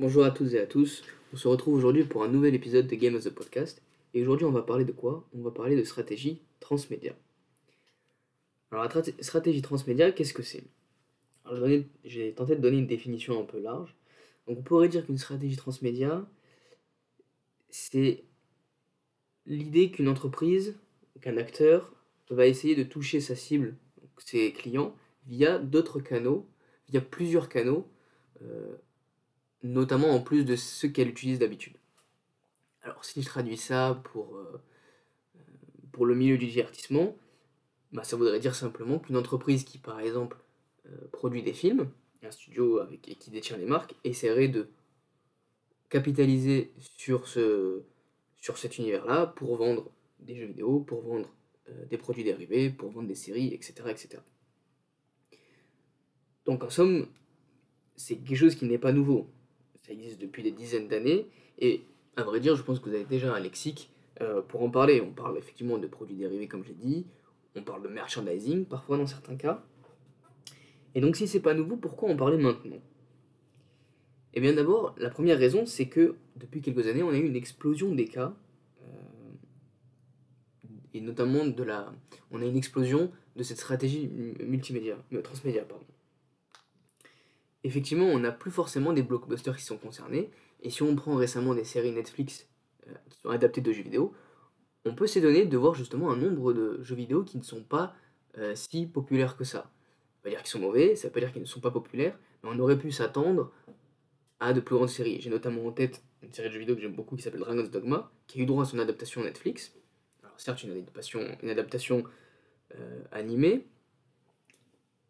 Bonjour à toutes et à tous, on se retrouve aujourd'hui pour un nouvel épisode de Game of the Podcast. Et aujourd'hui on va parler de quoi? On va parler de stratégie transmédia. Alors la tra- stratégie transmédia, qu'est-ce que c'est? J'ai tenté de donner une définition un peu large. Donc on pourrait dire qu'une stratégie transmédia, c'est l'idée qu'une entreprise, qu'un acteur va essayer de toucher sa cible, ses clients, via d'autres canaux, via plusieurs canaux, euh, notamment en plus de ceux qu'elle utilise d'habitude. Alors si je traduis ça pour, euh, pour le milieu du divertissement, bah, ça voudrait dire simplement qu'une entreprise qui par exemple euh, produit des films, un studio avec, qui détient les marques, essaierait de capitaliser sur, ce, sur cet univers-là pour vendre des jeux vidéo, pour vendre euh, des produits dérivés, pour vendre des séries, etc. etc. Donc en somme, c'est quelque chose qui n'est pas nouveau. Ça existe depuis des dizaines d'années, et à vrai dire, je pense que vous avez déjà un lexique euh, pour en parler. On parle effectivement de produits dérivés, comme j'ai dit, on parle de merchandising, parfois dans certains cas. Et donc si c'est pas nouveau, pourquoi en parler maintenant? Eh bien d'abord, la première raison, c'est que depuis quelques années, on a eu une explosion des cas, euh, et notamment de la... On a une explosion de cette stratégie mu- multimédia, euh, transmédia, pardon. Effectivement, on n'a plus forcément des blockbusters qui sont concernés, et si on prend récemment des séries Netflix euh, qui sont adaptées de jeux vidéo, on peut s'étonner de voir justement un nombre de jeux vidéo qui ne sont pas euh, si populaires que ça. Ça veut dire qu'ils sont mauvais, ça pas dire qu'ils ne sont pas populaires, mais on aurait pu s'attendre à de plus grandes séries. J'ai notamment en tête une série de jeux vidéo que j'aime beaucoup qui s'appelle Dragon's Dogma, qui a eu droit à son adaptation Netflix. Alors certes, une adaptation, euh, animée,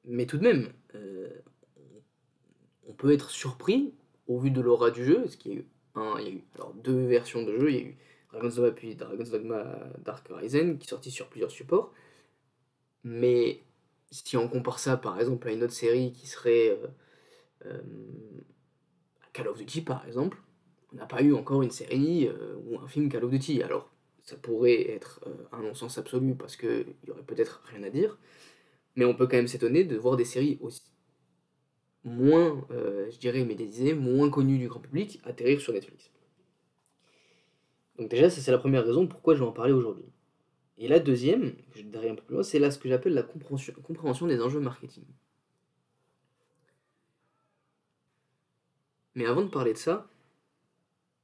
mais tout de même, on peut être surpris au vu de l'aura du jeu, y a eu, un, il y a eu alors, deux versions de jeu, il y a eu Dragon's Dogma puis Dragon's Dogma Dark Horizon, qui est sorti sur plusieurs supports, mais si on compare ça par exemple à une autre série qui serait euh, euh, Call of Duty par exemple, on n'a pas eu encore une série euh, ou un film Call of Duty. Alors ça pourrait être un non-sens absolu parce qu'il y aurait peut-être rien à dire, mais on peut quand même s'étonner de voir des séries aussi moins, euh, je dirais, médiatisées, moins connues du grand public atterrir sur Netflix. Donc déjà, ça c'est la première raison pourquoi je vais en parler aujourd'hui. Et la deuxième, je dirai un peu plus loin, c'est là ce que j'appelle la compréhension, compréhension des enjeux marketing. Mais avant de parler de ça,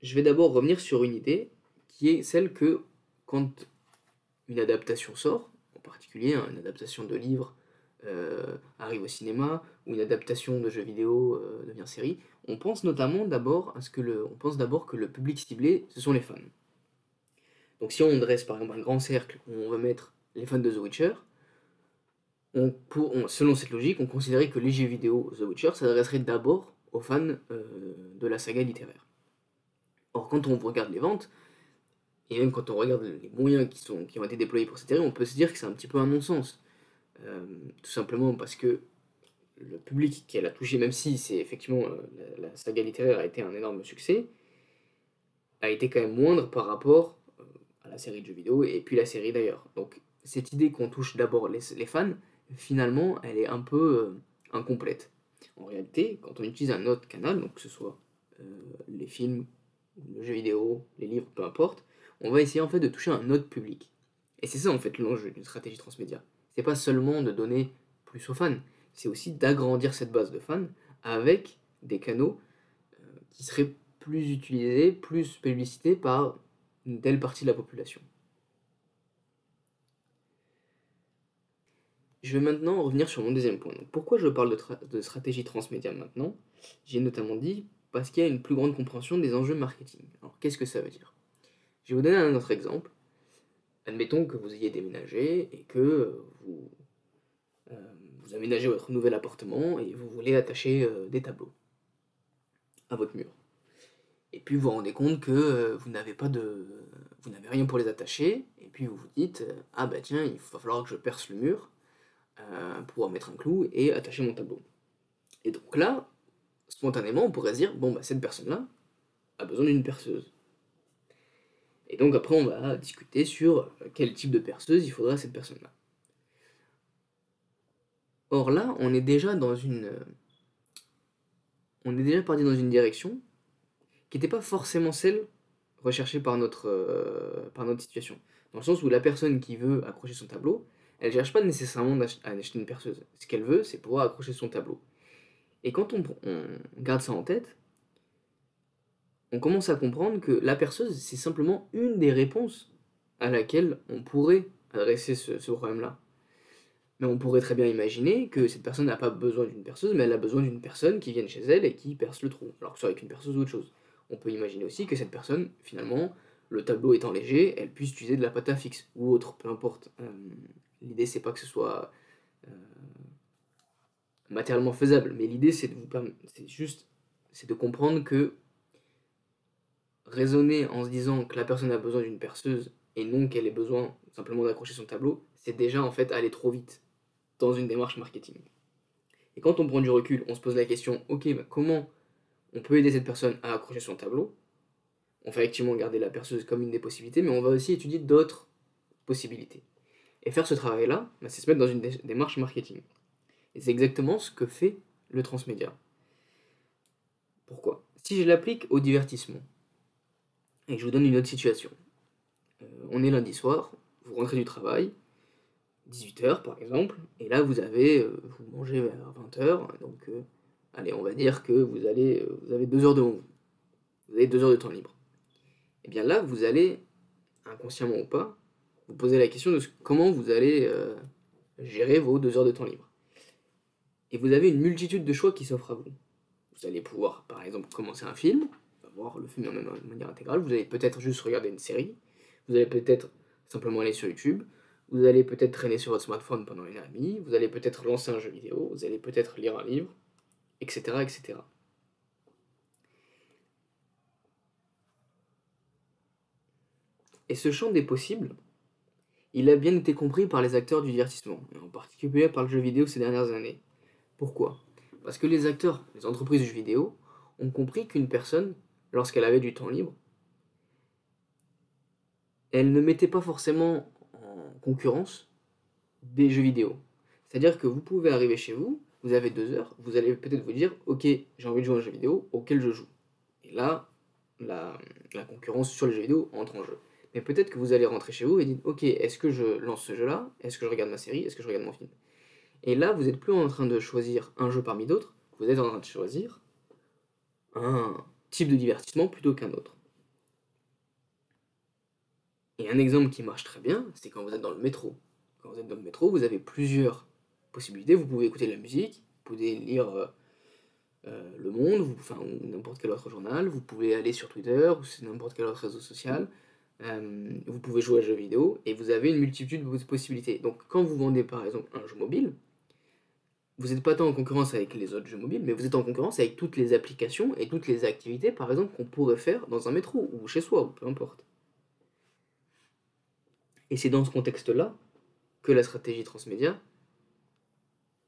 je vais d'abord revenir sur une idée qui est celle que quand une adaptation sort, en particulier hein, une adaptation de livre euh, arrive au cinéma ou une adaptation de jeu vidéo euh, devient série, on pense notamment d'abord à ce que le, on pense d'abord que le public ciblé, ce sont les fans. Donc si on dresse par exemple un grand cercle où on va mettre les fans de The Witcher, selon cette logique, on considérait que les jeux vidéo The Witcher s'adresserait d'abord aux fans euh, de la saga littéraire. Or, quand on regarde les ventes, et même quand on regarde les moyens qui ont été déployés pour cette série, on peut se dire que c'est un petit peu un non-sens. Euh, tout simplement parce que le public qu'elle a touché, même si c'est effectivement euh, la, saga littéraire a été un énorme succès, a été quand même moindre par rapport euh, à la série de jeux vidéo et puis la série d'ailleurs. Donc cette idée qu'on touche d'abord les, fans, finalement, elle est un peu euh, incomplète. En réalité, quand on utilise un autre canal, donc que ce soit les films, le jeu vidéo, les livres, peu importe, on va essayer en fait de toucher un autre public. Et c'est ça en fait l'enjeu d'une stratégie transmédia. C'est pas seulement de donner plus aux fans, c'est aussi d'agrandir cette base de fans avec des canaux euh, qui seraient plus utilisés, plus publicités par une telle partie de la population. Je vais maintenant revenir sur mon deuxième point. Pourquoi je parle de, de stratégie transmédia maintenant? J'ai notamment dit parce qu'il y a une plus grande compréhension des enjeux marketing. Alors qu'est-ce que ça veut dire? Je vais vous donner un autre exemple. Admettons que vous ayez déménagé et que vous, vous aménagez votre nouvel appartement et vous voulez attacher euh, des tableaux à votre mur. Et puis vous vous rendez compte que euh, vous n'avez pas de, vous n'avez rien pour les attacher. Et puis vous vous dites euh, ah bah tiens il va falloir que je perce le mur pour mettre un clou et attacher mon tableau. Et donc là, spontanément, on pourrait se dire bon bah cette personne-là a besoin d'une perceuse. Et donc après on va discuter sur quel type de perceuse il faudra à cette personne-là. Or là, on est déjà dans une, euh, on est déjà parti dans une direction qui n'était pas forcément celle recherchée par notre, euh, par notre situation. Dans le sens où la personne qui veut accrocher son tableau, elle ne cherche pas nécessairement à acheter une perceuse. Ce qu'elle veut, c'est pouvoir accrocher son tableau. Et quand on, garde ça en tête, on commence à comprendre que la perceuse, c'est simplement une des réponses à laquelle on pourrait adresser ce problème-là. Mais on pourrait très bien imaginer que cette personne n'a pas besoin d'une perceuse, mais elle a besoin d'une personne qui vienne chez elle et qui perce le trou, alors que ce soit avec une perceuse ou autre chose. On peut imaginer aussi que cette personne, finalement, le tableau étant léger, elle puisse utiliser de la pâte à fixe ou autre, peu importe. Euh, l'idée c'est pas que ce soit euh, matériellement faisable, mais l'idée c'est de vous c'est juste, c'est de comprendre que raisonner en se disant que la personne a besoin d'une perceuse et non qu'elle ait besoin simplement d'accrocher son tableau, c'est déjà en fait aller trop vite dans une démarche marketing. Et quand on prend du recul, on se pose la question, ok, bah, comment on peut aider cette personne à accrocher son tableau? On va effectivement garder la perceuse comme une des possibilités, mais on va aussi étudier d'autres possibilités. Et faire ce travail-là, bah, c'est se mettre dans une démarche marketing. Et c'est exactement ce que fait le transmédia. Pourquoi? Si je l'applique au divertissement, et je vous donne une autre situation, euh, on est lundi soir, vous rentrez du travail, 18h par exemple, et là vous avez, euh, vous mangez vers 20h, donc euh, allez, on va dire que vous, allez, euh, vous avez 2 heures devant vous, vous avez 2 heures de temps libre. Et bien là, vous allez, inconsciemment ou pas, vous poser la question de comment vous allez gérer vos 2 heures de temps libre. Et vous avez une multitude de choix qui s'offrent à vous. Vous allez pouvoir, par exemple, commencer un film, voir le film de manière intégrale, vous allez peut-être juste regarder une série, vous allez peut-être simplement aller sur YouTube, vous allez peut-être traîner sur votre smartphone pendant une heure et demie, vous allez peut-être lancer un jeu vidéo, vous allez peut-être lire un livre, etc., etc. Et ce champ des possibles, il a bien été compris par les acteurs du divertissement, et en particulier par le jeu vidéo ces dernières années. Pourquoi? Parce que les acteurs, les entreprises de jeux vidéo, ont compris qu'une personne, lorsqu'elle avait du temps libre, elle ne mettait pas forcément concurrence des jeux vidéo. C'est-à-dire que vous pouvez arriver chez vous, vous avez deux heures, vous allez peut-être vous dire, ok, j'ai envie de jouer à un jeu vidéo auquel je joue. Et là, la, concurrence sur les jeux vidéo entre en jeu. Mais peut-être que vous allez rentrer chez vous et dire, ok, est-ce que je lance ce jeu-là? Est-ce que je regarde ma série? Est-ce que je regarde mon film? Et là, vous n'êtes plus en train de choisir un jeu parmi d'autres, vous êtes en train de choisir un type de divertissement plutôt qu'un autre. Et un exemple qui marche très bien, c'est quand vous êtes dans le métro. Quand vous êtes dans le métro, vous avez plusieurs possibilités. Vous pouvez écouter de la musique, vous pouvez lire euh, euh, Le Monde, enfin, ou n'importe quel autre journal, vous pouvez aller sur Twitter ou n'importe quel autre réseau social, euh, vous pouvez jouer à jeux vidéo, et vous avez une multitude de possibilités. Donc quand vous vendez par exemple un jeu mobile, vous n'êtes pas tant en concurrence avec les autres jeux mobiles, mais vous êtes en concurrence avec toutes les applications et toutes les activités, par exemple, qu'on pourrait faire dans un métro, ou chez soi, ou peu importe. Et c'est dans ce contexte-là que la stratégie transmédia,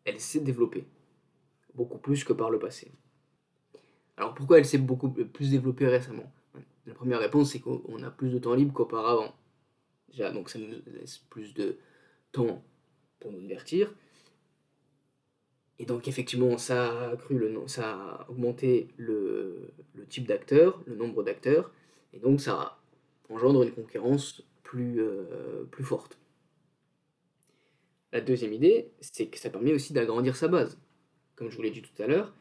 elle s'est développée. Beaucoup plus que par le passé. Alors pourquoi elle s'est beaucoup plus développée récemment? La première réponse, c'est qu'on a plus de temps libre qu'auparavant. Déjà, donc ça nous laisse plus de temps pour nous divertir. Et donc effectivement, ça a accru le ça a augmenté le, le type d'acteurs, le nombre d'acteurs, et donc ça engendre une concurrence plus, euh, plus forte. La deuxième idée, c'est que ça permet aussi d'agrandir sa base. Comme je vous l'ai dit tout à l'heure,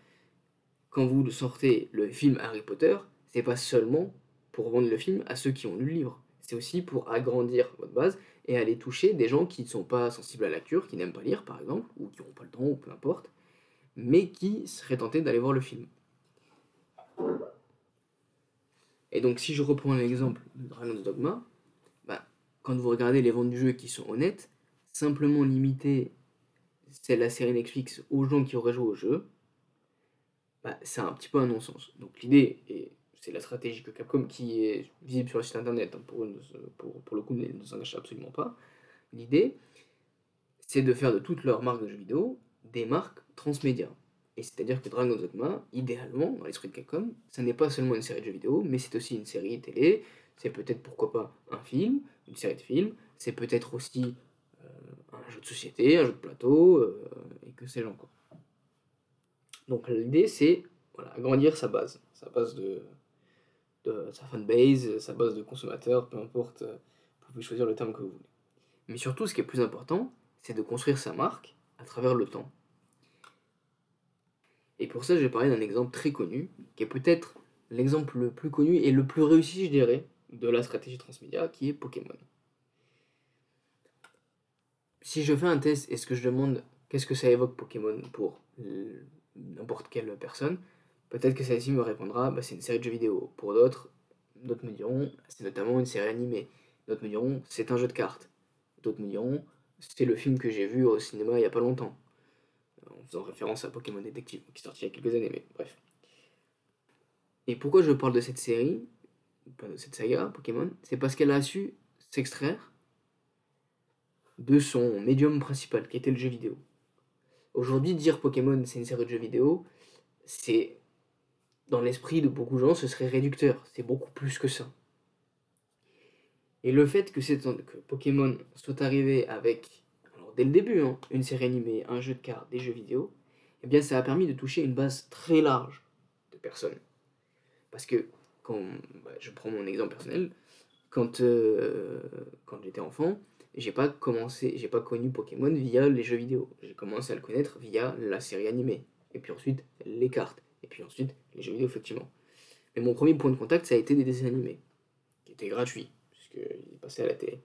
quand vous sortez le film Harry Potter, c'est pas seulement pour vendre le film à ceux qui ont lu le livre, c'est aussi pour agrandir votre base et aller toucher des gens qui ne sont pas sensibles à la lecture, qui n'aiment pas lire par exemple, ou qui n'ont pas le temps, ou peu importe, mais qui seraient tentés d'aller voir le film. Et donc si je reprends l'exemple de Dragon's Dogma, quand vous regardez les ventes du jeu qui sont honnêtes, simplement limiter la série Netflix aux gens qui auraient joué au jeu, bah, c'est un petit peu un non-sens. Donc l'idée, et c'est la stratégie que Capcom, qui est visible sur le site internet, hein, pour, pour, pour, le coup ne s'engage absolument pas, l'idée, c'est de faire de toutes leurs marques de jeux vidéo des marques transmédia. Et c'est-à-dire que Dragon's Dogma, idéalement, dans l'esprit de Capcom, ça n'est pas seulement une série de jeux vidéo, mais c'est aussi une série télé, c'est peut-être pourquoi pas un film, une série de films, c'est peut-être aussi euh, un jeu de société, un jeu de plateau, euh, et que sais-je encore. Donc l'idée c'est voilà, agrandir sa base, sa base de, de sa fanbase, sa base de consommateurs, peu importe, euh, vous pouvez choisir le terme que vous voulez. Mais surtout, ce qui est plus important, c'est de construire sa marque à travers le temps. Et pour ça, je vais parler d'un exemple très connu, qui est peut-être l'exemple le plus connu et le plus réussi, je dirais, de la stratégie transmédia, qui est Pokémon. Si je fais un test, est-ce que je demande qu'est-ce que ça évoque Pokémon pour n'importe quelle personne, peut-être que celle-ci me répondra bah, c'est une série de jeux vidéo. Pour d'autres, d'autres me diront c'est notamment une série animée. D'autres me diront c'est un jeu de cartes. D'autres me diront c'est le film que j'ai vu au cinéma il n'y a pas longtemps. En faisant référence à Pokémon Detective, qui est sorti il y a quelques années, mais bref. Et pourquoi je parle de cette série, cette saga Pokémon C'est parce qu'elle a su s'extraire de son médium principal, qui était le jeu vidéo. Aujourd'hui, dire Pokémon c'est une série de jeux vidéo, c'est dans l'esprit de beaucoup de gens, ce serait réducteur. C'est beaucoup plus que ça. Et le fait que, que Pokémon soit arrivé avec, dès le début, hein, une série animée, un jeu de cartes, des jeux vidéo, eh bien ça a permis de toucher une base très large de personnes. Parce que, bah, je prends mon exemple personnel, quand, euh, quand j'étais enfant, j'ai pas commencé, j'ai pas connu Pokémon via les jeux vidéo. J'ai commencé à le connaître via la série animée. Et puis ensuite, les cartes. Et puis ensuite, les jeux vidéo, effectivement. Mais mon premier point de contact, ça a été des dessins animés. Qui étaient gratuits, puisqu'ils passaient à la télé.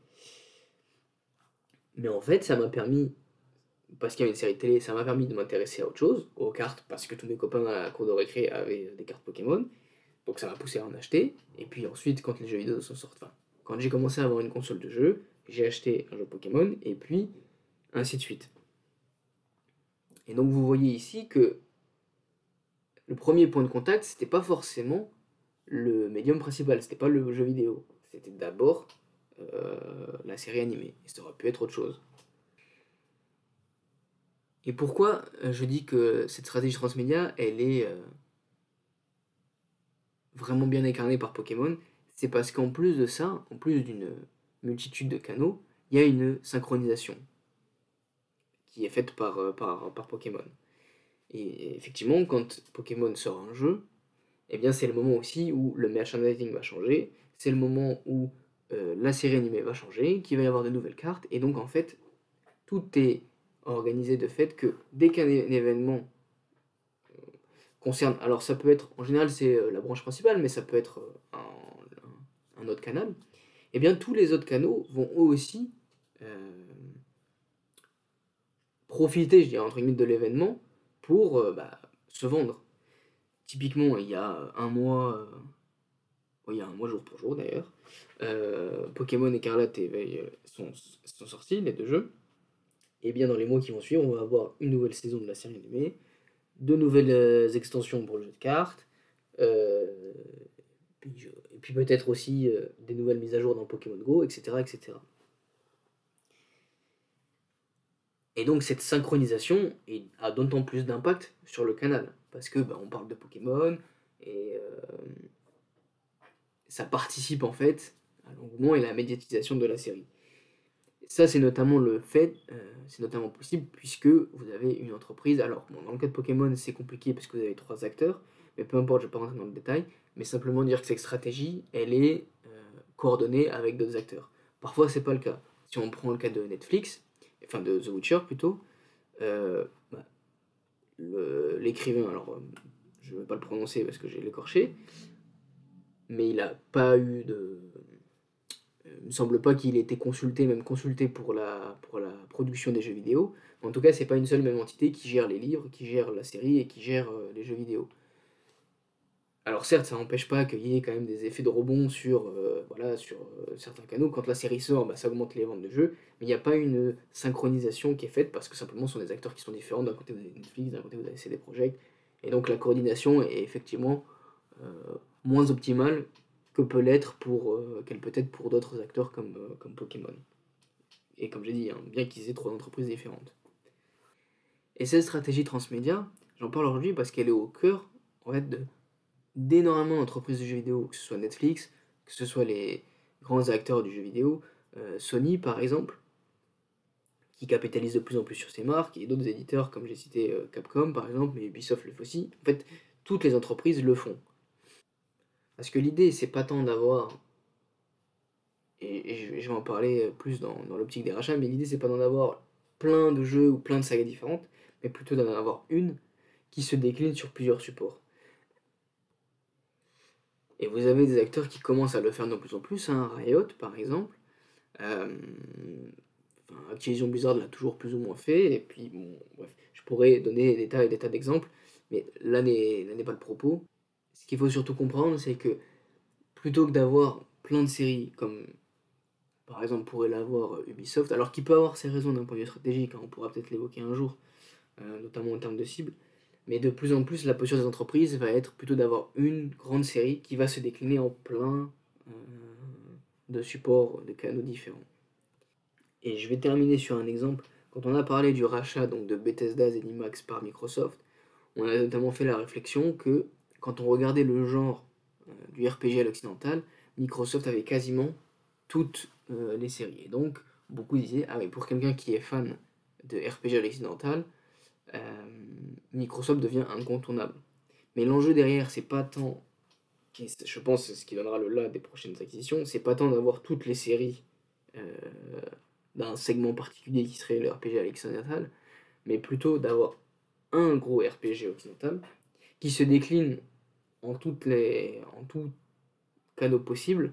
Mais en fait, ça m'a permis, parce qu'il y avait une série de télé, ça m'a permis de m'intéresser à autre chose, aux cartes, parce que tous mes copains à la cour de récré avaient des cartes Pokémon. Donc ça m'a poussé à en acheter. Et puis ensuite, quand les jeux vidéo sont sortis, quand j'ai commencé à avoir une console de jeu, j'ai acheté un jeu Pokémon, et puis ainsi de suite. Et donc vous voyez ici que le premier point de contact, c'était pas forcément le médium principal, c'était pas le jeu vidéo, c'était d'abord euh, la série animée, et ça aurait pu être autre chose. Et pourquoi euh, je dis que cette stratégie transmédia, elle est euh, vraiment bien incarnée par Pokémon C'est parce qu'en plus de ça, en plus d'une multitude de canaux, il y a une synchronisation qui est faite par, euh, par, par Pokémon. Et effectivement, quand Pokémon sort un jeu, eh bien c'est le moment aussi où le merchandising va changer, c'est le moment où euh, la série animée va changer, qu'il va y avoir de nouvelles cartes, et donc en fait, tout est organisé de fait que dès qu'un événement concerne, alors ça peut être, en général c'est la branche principale, mais ça peut être un, un autre canal, eh bien tous les autres canaux vont eux aussi euh, profiter, je dirais, entre guillemets, de l'événement pour euh, bah, se vendre. Typiquement, il y a un mois, euh, il y a un mois jour pour jour d'ailleurs, Pokémon et Veille sont, sont, sortis, les deux jeux. Et bien dans les mois qui vont suivre, on va avoir une nouvelle saison de la série animée, de nouvelles extensions pour le jeu de cartes, et puis peut-être aussi euh, des nouvelles mises à jour dans Pokémon Go, etc. etc. Et donc cette synchronisation a d'autant plus d'impact sur le canal, parce que bah, on parle de Pokémon, et euh, ça participe en fait à l'engouement et à la médiatisation de la série. Ça c'est notamment le fait, euh, c'est notamment possible puisque vous avez une entreprise, alors dans le cas de Pokémon c'est compliqué parce que vous avez trois acteurs, mais peu importe, je ne vais pas rentrer dans le détail, mais simplement dire que cette stratégie, elle est euh, coordonnée avec d'autres acteurs. Parfois, c'est pas le cas. Si on prend le cas de Netflix, enfin de The Witcher plutôt, euh, bah, l'écrivain, alors je ne vais pas le prononcer parce que j'ai l'écorché, mais il n'a pas eu de. Il me semble pas qu'il ait été consulté, même consulté pour la, pour la production des jeux vidéo. En tout cas, c'est pas une seule même entité qui gère les livres, qui gère la série et qui gère les jeux vidéo. Alors certes, ça n'empêche pas qu'il y ait quand même des effets de rebond sur, euh, voilà, sur euh, certains canaux. Quand la série sort, bah, ça augmente les ventes de jeux, mais il n'y a pas une synchronisation qui est faite parce que simplement ce sont des acteurs qui sont différents. D'un côté vous avez Netflix, d'un côté vous avez CD Projekt, et donc la coordination est effectivement euh, moins optimale que peut l'être pour qu'elle peut être pour d'autres acteurs comme, comme Pokémon. Et comme j'ai dit, hein, bien qu'ils aient trois entreprises différentes. Et cette stratégie transmédia, j'en parle aujourd'hui parce qu'elle est au cœur en fait d'énormément d'entreprises de jeux vidéo, que ce soit Netflix, que ce soit les grands acteurs du jeu vidéo, euh, Sony par exemple, qui capitalise de plus en plus sur ses marques, et d'autres éditeurs comme j'ai cité euh, Capcom par exemple, mais Ubisoft le fait aussi. En fait, toutes les entreprises le font. Parce que l'idée, c'est pas tant d'avoir, et, je vais en parler plus dans, dans l'optique des rachats, mais l'idée, c'est pas d'en avoir plein de jeux ou plein de sagas différentes, mais plutôt d'en avoir une qui se décline sur plusieurs supports. Et vous avez des acteurs qui commencent à le faire de plus en plus, hein, Riot par exemple. Euh, Activision Blizzard l'a toujours plus ou moins fait, et puis bon, bref, je pourrais donner des tas et des tas d'exemples, mais là n'est pas le propos. Ce qu'il faut surtout comprendre, c'est que plutôt que d'avoir plein de séries comme par exemple pourrait l'avoir Ubisoft, alors qu'il peut avoir ses raisons d'un point de vue stratégique, hein, on pourra peut-être l'évoquer un jour, euh, notamment en termes de cible, mais de plus en plus la posture des entreprises va être plutôt d'avoir une grande série qui va se décliner en plein euh, de supports, de canaux différents. Et je vais terminer sur un exemple. Quand on a parlé du rachat donc, de Bethesda Zenimax par Microsoft, on a notamment fait la réflexion que quand on regardait le genre euh, du RPG à l'occidental, Microsoft avait quasiment toutes euh, les séries. Et donc, beaucoup disaient, ah oui, pour quelqu'un qui est fan de RPG à l'occidental, euh, Microsoft devient incontournable. Mais l'enjeu derrière, c'est pas tant, je pense, ce qui donnera le là des prochaines acquisitions, c'est pas tant d'avoir toutes les séries d'un segment particulier qui serait le RPG à l'occidental, mais plutôt d'avoir un gros RPG occidental qui se décline en toutes les en tout canaux possibles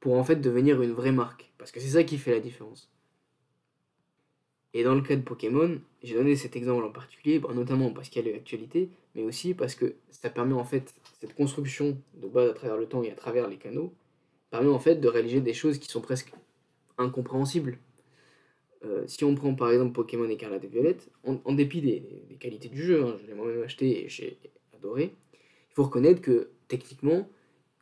pour en fait devenir une vraie marque parce que c'est ça qui fait la différence. Et dans le cas de Pokémon, j'ai donné cet exemple en particulier, notamment parce qu'il y a l'actualité, mais aussi parce que ça permet en fait, cette construction de base à travers le temps et à travers les canaux, permet en fait de réaliser des choses qui sont presque incompréhensibles euh, si on prend par exemple Pokémon Écarlate et Violette, en, dépit des, qualités du jeu, hein, je l'ai moi-même acheté et j'ai adoré, il faut reconnaître que techniquement,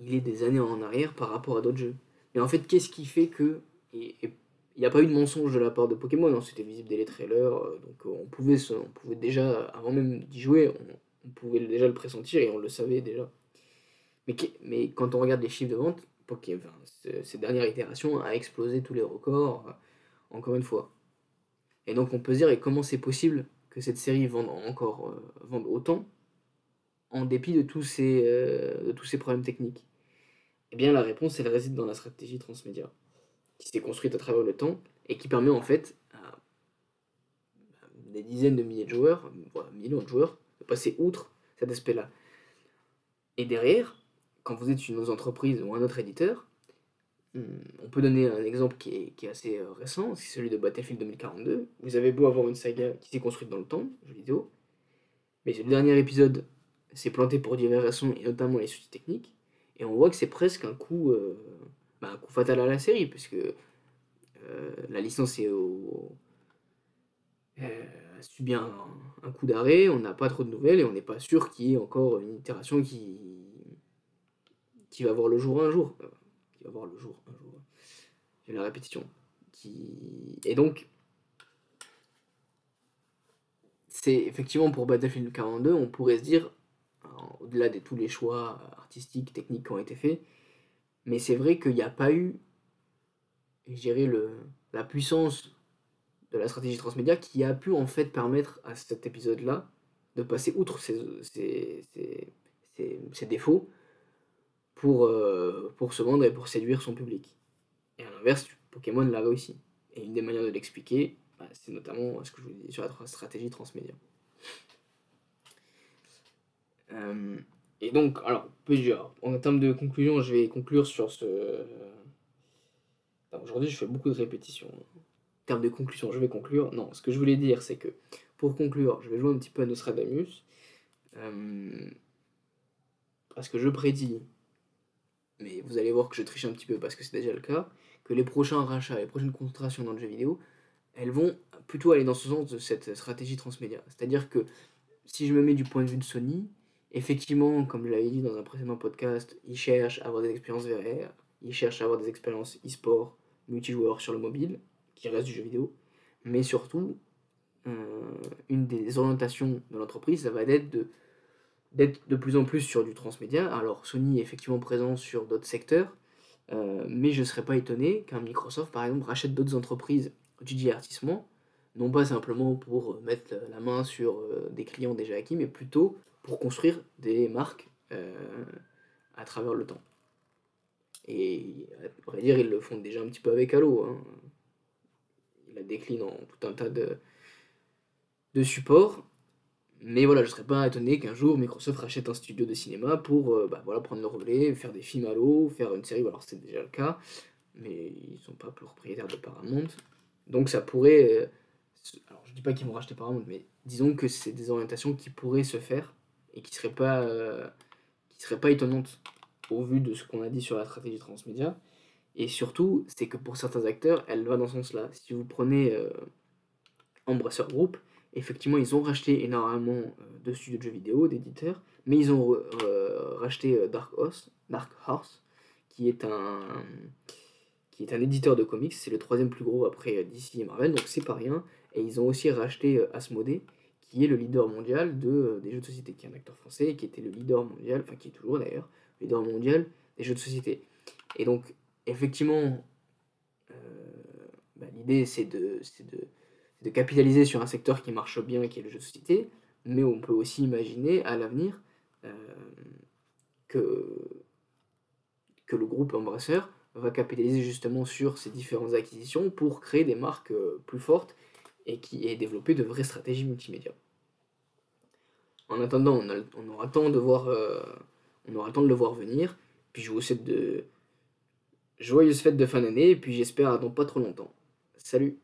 il est des années en arrière par rapport à d'autres jeux. Mais en fait, qu'est-ce qui fait que. il n'y a pas eu de mensonge de la part de Pokémon, hein, c'était visible dès les trailers, euh, donc euh, on pouvait, on pouvait déjà, avant même d'y jouer, on, pouvait déjà le pressentir et on le savait déjà. Mais, quand on regarde les chiffres de vente, Pokémon, ces dernières itérations a explosé tous les records encore une fois. Et donc on peut se dire, et comment c'est possible que cette série vende encore euh, vende autant en dépit de tous ces, euh, de tous ces problèmes techniques Eh bien la réponse, elle réside dans la stratégie transmédia, qui s'est construite à travers le temps et qui permet en fait à des dizaines de milliers de joueurs, voire millions de joueurs, de passer outre cet aspect-là. Et derrière, quand vous êtes une entreprise ou un autre éditeur, on peut donner un exemple qui est, assez euh, récent, c'est celui de Battlefield 2042. Vous avez beau avoir une saga qui s'est construite dans le temps, jeu vidéo, mais le dernier épisode s'est planté pour diverses raisons, et notamment les soucis techniques, et on voit que c'est presque un coup, euh, bah, un coup fatal à la série, puisque euh, la licence est au, a subi un, coup d'arrêt, on n'a pas trop de nouvelles, et on n'est pas sûr qu'il y ait encore une itération qui, qui va voir le jour un jour va voir le jour un jour. J'ai la répétition. Qui... Et donc, c'est effectivement pour Battlefield 42, on pourrait se dire, au-delà de tous les choix artistiques, techniques qui ont été faits, mais c'est vrai qu'il n'y a pas eu, je dirais, la puissance de la stratégie transmédia qui a pu en fait permettre à cet épisode-là de passer outre ses, défauts pour, euh, pour se vendre et pour séduire son public. Et à l'inverse, Pokémon l'a réussi. Et une des manières de l'expliquer, bah, c'est notamment ce que je vous disais sur la stratégie transmédia. Euh, et donc, alors, en termes de conclusion, je vais conclure sur ce. Aujourd'hui, je fais beaucoup de répétitions. En termes de conclusion, je vais conclure. Non, ce que je voulais dire, c'est que pour conclure, je vais jouer un petit peu à Nostradamus. Euh, parce que je prédis mais vous allez voir que je triche un petit peu parce que c'est déjà le cas, que les prochains rachats, les prochaines concentrations dans le jeu vidéo, elles vont plutôt aller dans ce sens de cette stratégie transmédia. C'est-à-dire que si je me mets du point de vue de Sony, effectivement, comme je l'avais dit dans un précédent podcast, ils cherchent à avoir des expériences VR, ils cherchent à avoir des expériences e-sport, multijoueurs sur le mobile, qui reste du jeu vidéo, mais surtout, euh, une des orientations de l'entreprise, ça va être de d'être de plus en plus sur du transmédia. Alors Sony est effectivement présent sur d'autres secteurs, euh, mais je ne serais pas étonné qu'un Microsoft, par exemple, rachète d'autres entreprises du divertissement, non pas simplement pour mettre la main sur euh, des clients déjà acquis, mais plutôt pour construire des marques euh, à travers le temps. Et à vrai dire, ils le font déjà un petit peu avec Halo. Hein. Ils la déclinent en tout un tas de, de supports. Mais voilà, je serais pas étonné qu'un jour Microsoft rachète un studio de cinéma pour euh, bah, voilà, prendre le relais, faire des films Halo, faire une série. Alors c'est déjà le cas, mais ils sont pas propriétaires de Paramount. Donc ça pourrait. Euh, alors je dis pas qu'ils vont racheter Paramount, mais disons que c'est des orientations qui pourraient se faire et qui seraient pas, euh, qui seraient pas étonnantes au vu de ce qu'on a dit sur la stratégie transmédia. Et surtout, c'est que pour certains acteurs, elle va dans ce sens-là. Si vous prenez euh, Embracer Group, effectivement, ils ont racheté énormément euh, de studios de jeux vidéo, d'éditeurs, mais ils ont racheté Dark Horse, Dark Horse, qui est un qui est un éditeur de comics, c'est le troisième plus gros après DC et Marvel, donc c'est pas rien. Et ils ont aussi racheté Asmodee, qui est le leader mondial de, des jeux de société, qui est un acteur français, qui était le leader mondial, enfin qui est toujours d'ailleurs, leader mondial des jeux de société. Et donc, effectivement, euh, bah, l'idée c'est de, de, capitaliser sur un secteur qui marche bien, qui est le jeu de société, mais on peut aussi imaginer à l'avenir euh, que, que le groupe Embrasseur va capitaliser justement sur ces différentes acquisitions pour créer des marques euh, plus fortes et qui ait développé de vraies stratégies multimédia. En attendant, on, aura le temps de on aura le voir venir. Puis je vous souhaite de joyeuses fêtes de fin d'année, et puis j'espère dans pas trop longtemps. Salut